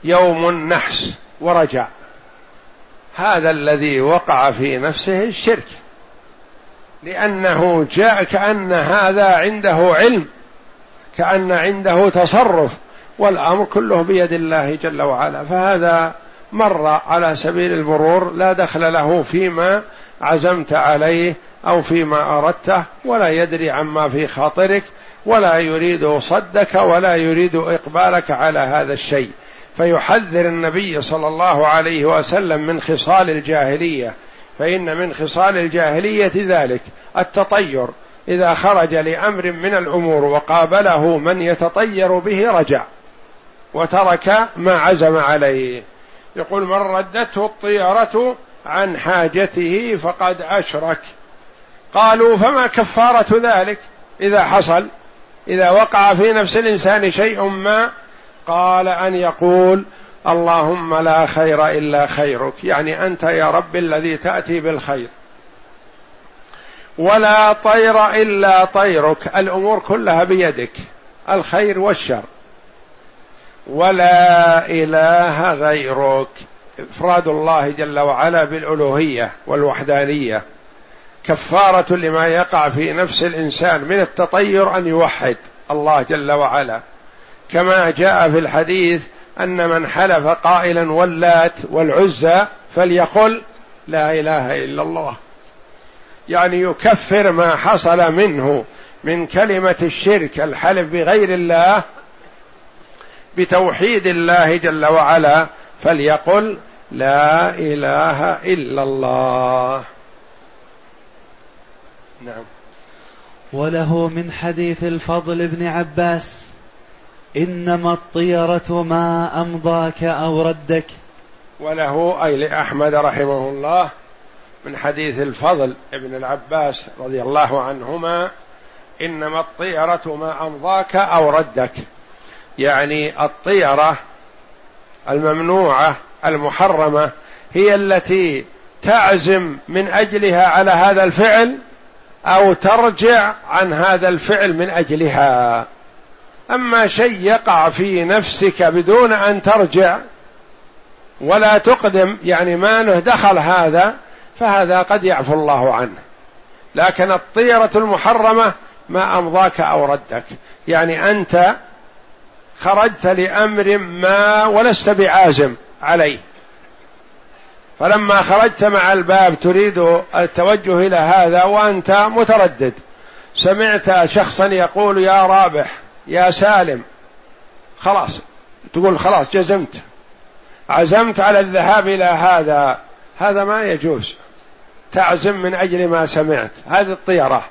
يوم النحس ورجع. هذا الذي وقع في نفسه الشرك لأنه جاء كأن هذا عنده علم كأن عنده تصرف والأمر كله بيد الله جل وعلا. فهذا مر على سبيل المرور لا دخل له فيما عزمت عليه أو فيما أردته ولا يدري عما في خاطرك ولا يريد صدك ولا يريد إقبالك على هذا الشيء. فيحذر النبي صلى الله عليه وسلم من خصال الجاهلية فإن من خصال الجاهلية ذلك التطير. إذا خرج لأمر من الأمور وقابله من يتطير به رجع وترك ما عزم عليه. يقول من ردته الطيرة عن حاجته فقد أشرك. قالوا فما كفارة ذلك؟ إذا حصل إذا وقع في نفس الإنسان شيء ما قال أن يقول اللهم لا خير إلا خيرك. يعني أنت يا رب الذي تأتي بالخير. ولا طير إلا طيرك. الأمور كلها بيدك الخير والشر. ولا إله غيرك. إفراد الله جل وعلا بالألوهية والوحدانية. كفارة لما يقع في نفس الإنسان من التطير أن يوحد الله جل وعلا. كما جاء في الحديث أن من حلف قائلا واللات والعزى فليقل لا إله إلا الله. يعني يكفر ما حصل منه من كلمة الشرك الحلف بغير الله بتوحيد الله جل وعلا فليقل لا إله إلا الله. نعم. وله من حديث الفضل بن عباس إنما الطيرة ما أمضاك أو ردك. وله أي لأحمد رحمه الله من حديث الفضل ابن العباس رضي الله عنهما إنما الطيرة ما أمضاك أو ردك. يعني الطيرة الممنوعة المحرمة هي التي تعزم من أجلها على هذا الفعل أو ترجع عن هذا الفعل من أجلها. أما شيء يقع في نفسك بدون أن ترجع ولا تقدم يعني ما له دخل هذا فهذا قد يعفو الله عنه. لكن الطيرة المحرمة ما أمضاك أو ردك. يعني أنت خرجت لأمر ما ولست بعازم عليه. فلما خرجت مع الباب تريد التوجه إلى هذا وأنت متردد. سمعت شخصا يقول يا رابح يا سالم. خلاص تقول خلاص جزمت. عزمت على الذهاب إلى هذا. هذا ما يجوز. تعزم من أجل ما سمعت. هذه الطيرة.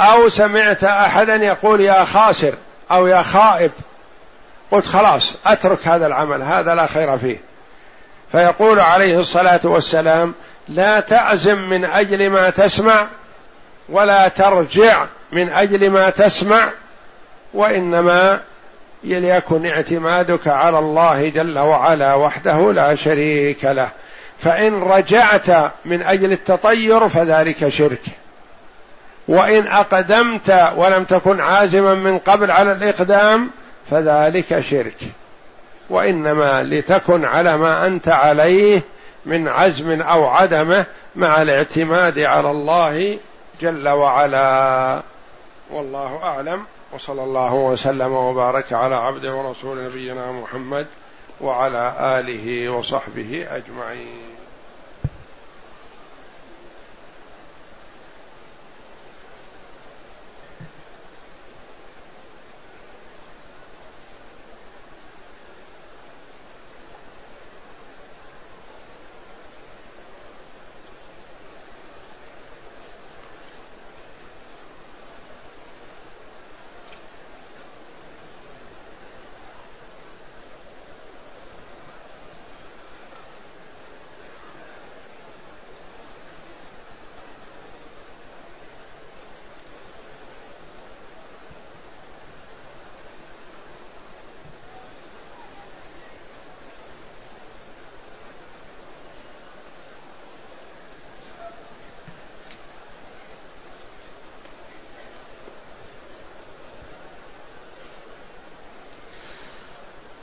أو سمعت أحدا يقول يا خاسر أو يا خائب. قلت خلاص أترك هذا العمل هذا لا خير فيه. فيقول عليه الصلاة والسلام لا تعزم من أجل ما تسمع ولا ترجع من أجل ما تسمع وإنما ليكن اعتمادك على الله جل وعلا وحده لا شريك له. فإن رجعت من أجل التطير فذلك شرك. وإن أقدمت ولم تكن عازما من قبل على الإقدام فذلك شرك. وإنما لتكن على ما أنت عليه من عزم أو عدمة مع الاعتماد على الله جل وعلا. والله أعلم. وصلى الله وسلم وبارك على عبده ورسول نبينا محمد وعلى آله وصحبه أجمعين.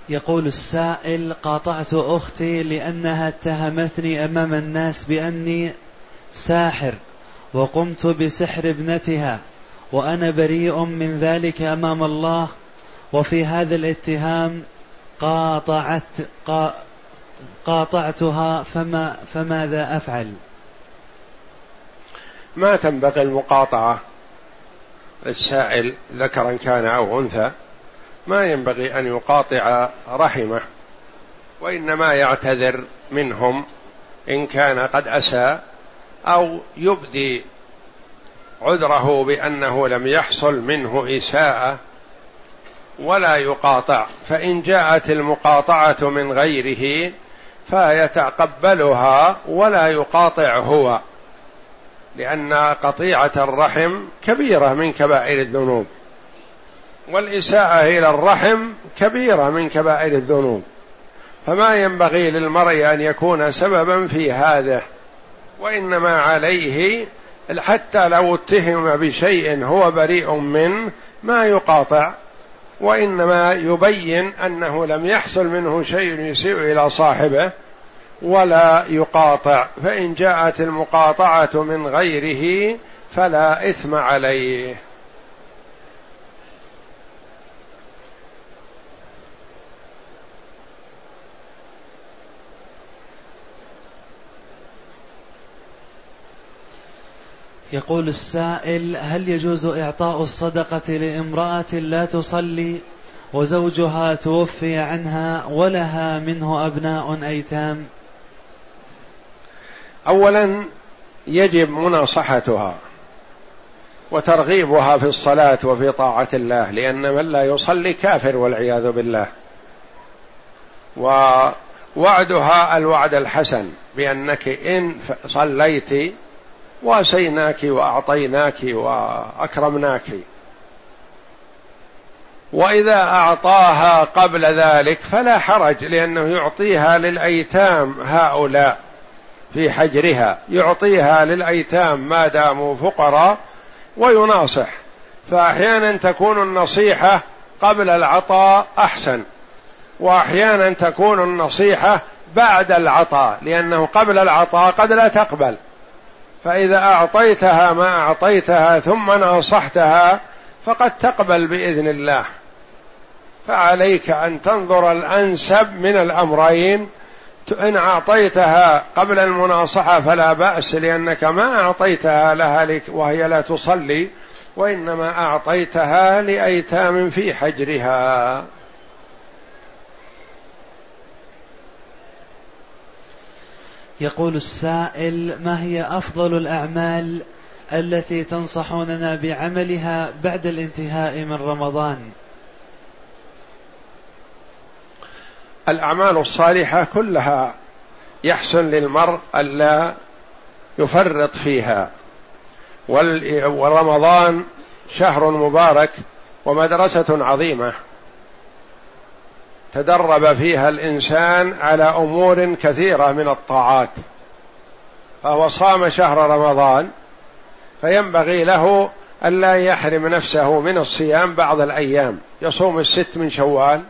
يقول السائل قاطعت أختي لأنها اتهمتني أمام الناس بأني ساحر وقمت بسحر ابنتها وأنا بريء من ذلك أمام الله وفي هذا الاتهام قاطعت قاطعتها فما فماذا أفعل؟ ما تنبغي المقاطعة؟ السائل ذكرا كان أو أنثى. ما ينبغي أن يقاطع رحمه وإنما يعتذر منهم إن كان قد أساء أو يبدي عذره بأنه لم يحصل منه إساءة ولا يقاطع. فإن جاءت المقاطعة من غيره فيتقبلها ولا يقاطع هو لأن قطيعة الرحم كبيرة من كبائر الذنوب. والإساءة إلى الرحم كبيرة من كبائر الذنوب. فما ينبغي للمرء أن يكون سببا في هذا وإنما عليه حتى لو اتهم بشيء هو بريء منه ما يقاطع وإنما يبين أنه لم يحصل منه شيء يسيء إلى صاحبه ولا يقاطع. فإن جاءت المقاطعة من غيره فلا إثم عليه. يقول السائل هل يجوز إعطاء الصدقة لامرأة لا تصلي وزوجها توفي عنها ولها منه أبناء أيتام؟ أولا يجب مناصحتها وترغيبها في الصلاة وفي طاعة الله لأن من لا يصلي كافر والعياذ بالله. ووعدها الوعد الحسن بأنك إن صليت واسيناك وأعطيناك وأكرمناك. وإذا أعطاها قبل ذلك فلا حرج لأنه يعطيها للأيتام هؤلاء في حجرها. يعطيها للأيتام ما داموا فقراء ويناصح. فأحيانا تكون النصيحة قبل العطاء أحسن. وأحيانا تكون النصيحة بعد العطاء لأنه قبل العطاء قد لا تقبل. فإذا أعطيتها ما أعطيتها ثم ناصحتها فقد تقبل بإذن الله. فعليك أن تنظر الأنسب من الأمرين. إن أعطيتها قبل المناصحة فلا بأس لأنك ما أعطيتها لها وهي لا تصلي وإنما أعطيتها لأيتام في حجرها. يقول السائل ما هي أفضل الأعمال التي تنصحوننا بعملها بعد الانتهاء من رمضان؟ الأعمال الصالحة كلها يحسن للمرء ألا يفرط فيها. ورمضان شهر مبارك ومدرسة عظيمة. تدرب فيها الإنسان على أمور كثيرة من الطاعات. فهو صام شهر رمضان فينبغي له ألا يحرم نفسه من الصيام بعض الأيام. يصوم الست من شوال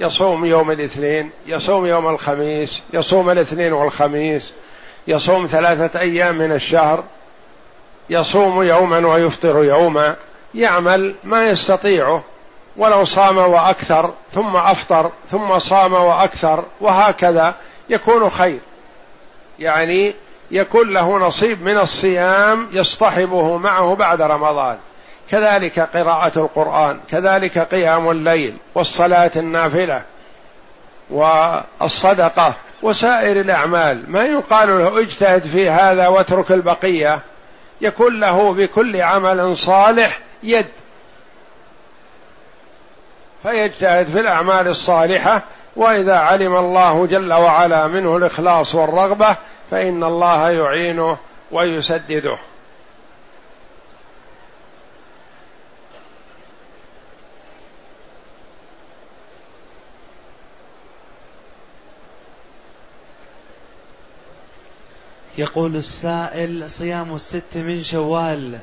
يصوم يوم الاثنين يصوم يوم الخميس يصوم الاثنين والخميس يصوم ثلاثة أيام من الشهر يصوم يوما ويفطر يوما يعمل ما يستطيعه. ولو صام وأكثر ثم أفطر ثم صام وأكثر وهكذا يكون خير. يعني يكون له نصيب من الصيام يصطحبه معه بعد رمضان. كذلك قراءة القرآن كذلك قيام الليل والصلاة النافلة والصدقة وسائر الأعمال. ما يقال له اجتهد في هذا واترك البقية. يكون له بكل عمل صالح يد. فيجتهد في الأعمال الصالحة وإذا علم الله جل وعلا منه الإخلاص والرغبة فإن الله يعينه ويسدده. يقول السائل صيام الست من شوال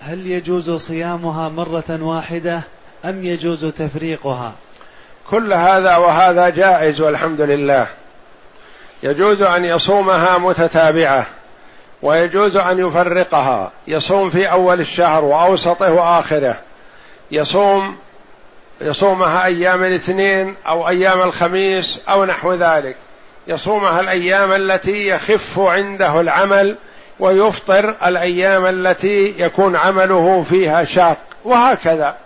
هل يجوز صيامها مرة واحدة؟ أم يجوز تفريقها؟ كل هذا وهذا جائز والحمد لله. يجوز أن يصومها متتابعة ويجوز أن يفرقها. يصوم في أول الشهر وأوسطه وآخره. يصوم يصومها أيام الاثنين أو أيام الخميس أو نحو ذلك. يصومها الأيام التي يخف عنده العمل ويفطر الأيام التي يكون عمله فيها شاق وهكذا.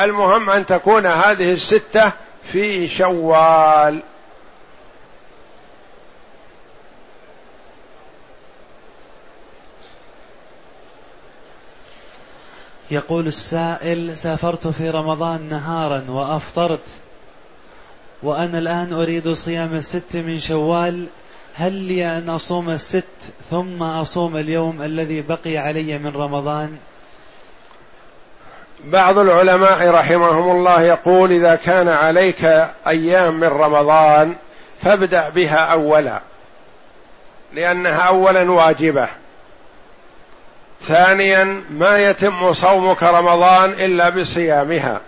المهم أن تكون هذه الستة في شوال. يقول السائل سافرت في رمضان نهارا وأفطرت وأنا الآن أريد صيام الست من شوال هل لي أن أصوم الست ثم أصوم اليوم الذي بقي علي من رمضان؟ بعض العلماء رحمهم الله يقول إذا كان عليك أيام من رمضان فابدأ بها أولا لأنها أولا واجبة. ثانيا ما يتم صومك رمضان إلا بصيامها.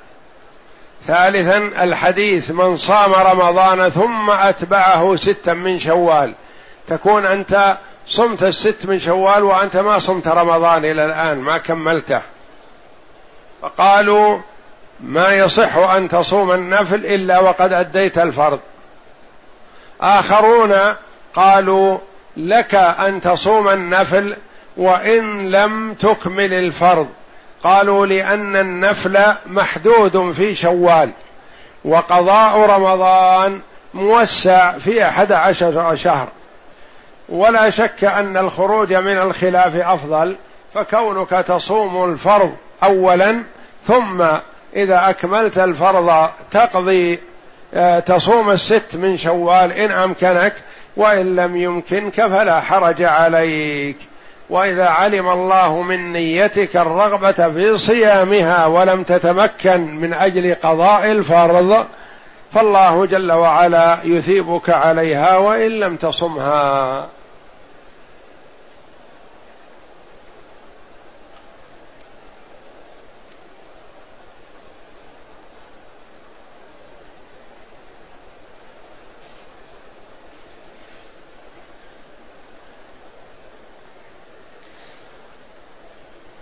ثالثا الحديث من صام رمضان ثم أتبعه ستا من شوال. تكون أنت صمت الست من شوال وأنت ما صمت رمضان إلى الآن ما كملته. فقالوا ما يصح أن تصوم النفل إلا وقد أديت الفرض. آخرون قالوا لك أن تصوم النفل وإن لم تكمل الفرض. قالوا لأن النفل محدود في شوال وقضاء رمضان موسع في أحد عشر شهر. ولا شك أن الخروج من الخلاف أفضل فكونك تصوم الفرض أولا ثم إذا أكملت الفرض تقضي آه، تصوم الست من شوال إن أمكنك وإن لم يمكنك فلا حرج عليك. وإذا علم الله من نيتك الرغبة في صيامها ولم تتمكن من أجل قضاء الفرض فالله جل وعلا يثيبك عليها وإن لم تصمها.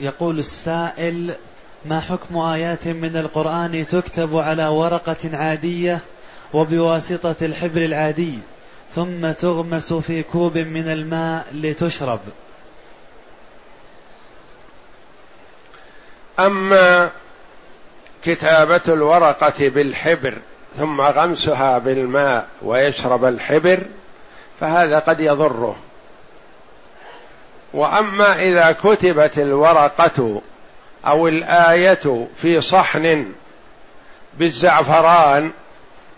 يقول السائل ما حكم آيات من القرآن تكتب على ورقة عادية وبواسطة الحبر العادي ثم تغمس في كوب من الماء لتشرب؟ أما كتابة الورقة بالحبر ثم غمسها بالماء ويشرب الحبر فهذا قد يضره. وأما إذا كتبت الورقة أو الآية في صحن بالزعفران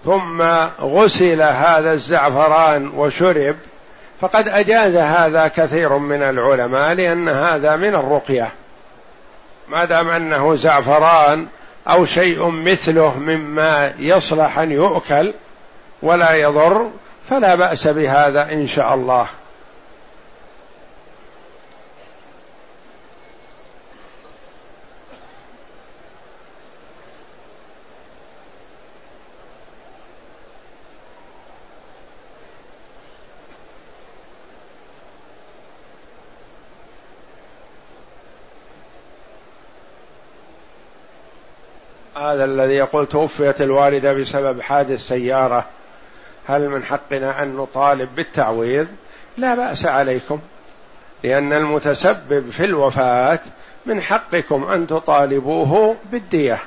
ثم غسل هذا الزعفران وشرب فقد أجاز هذا كثير من العلماء لأن هذا من الرقية. ما دام أنه زعفران أو شيء مثله مما يصلح أن يؤكل ولا يضر فلا بأس بهذا إن شاء الله. هذا الذي يقول توفيت الوالدة بسبب حادث سيارة. هل من حقنا أن نطالب بالتعويض؟ لا بأس عليكم لأن المتسبب في الوفاة من حقكم أن تطالبوه بالدية.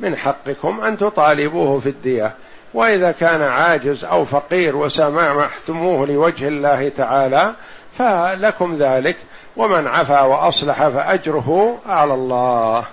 من حقكم أن تطالبوه في الدية. وإذا كان عاجز أو فقير وسامحتموه لوجه الله تعالى فلكم ذلك ومن عفا وأصلح فأجره على الله.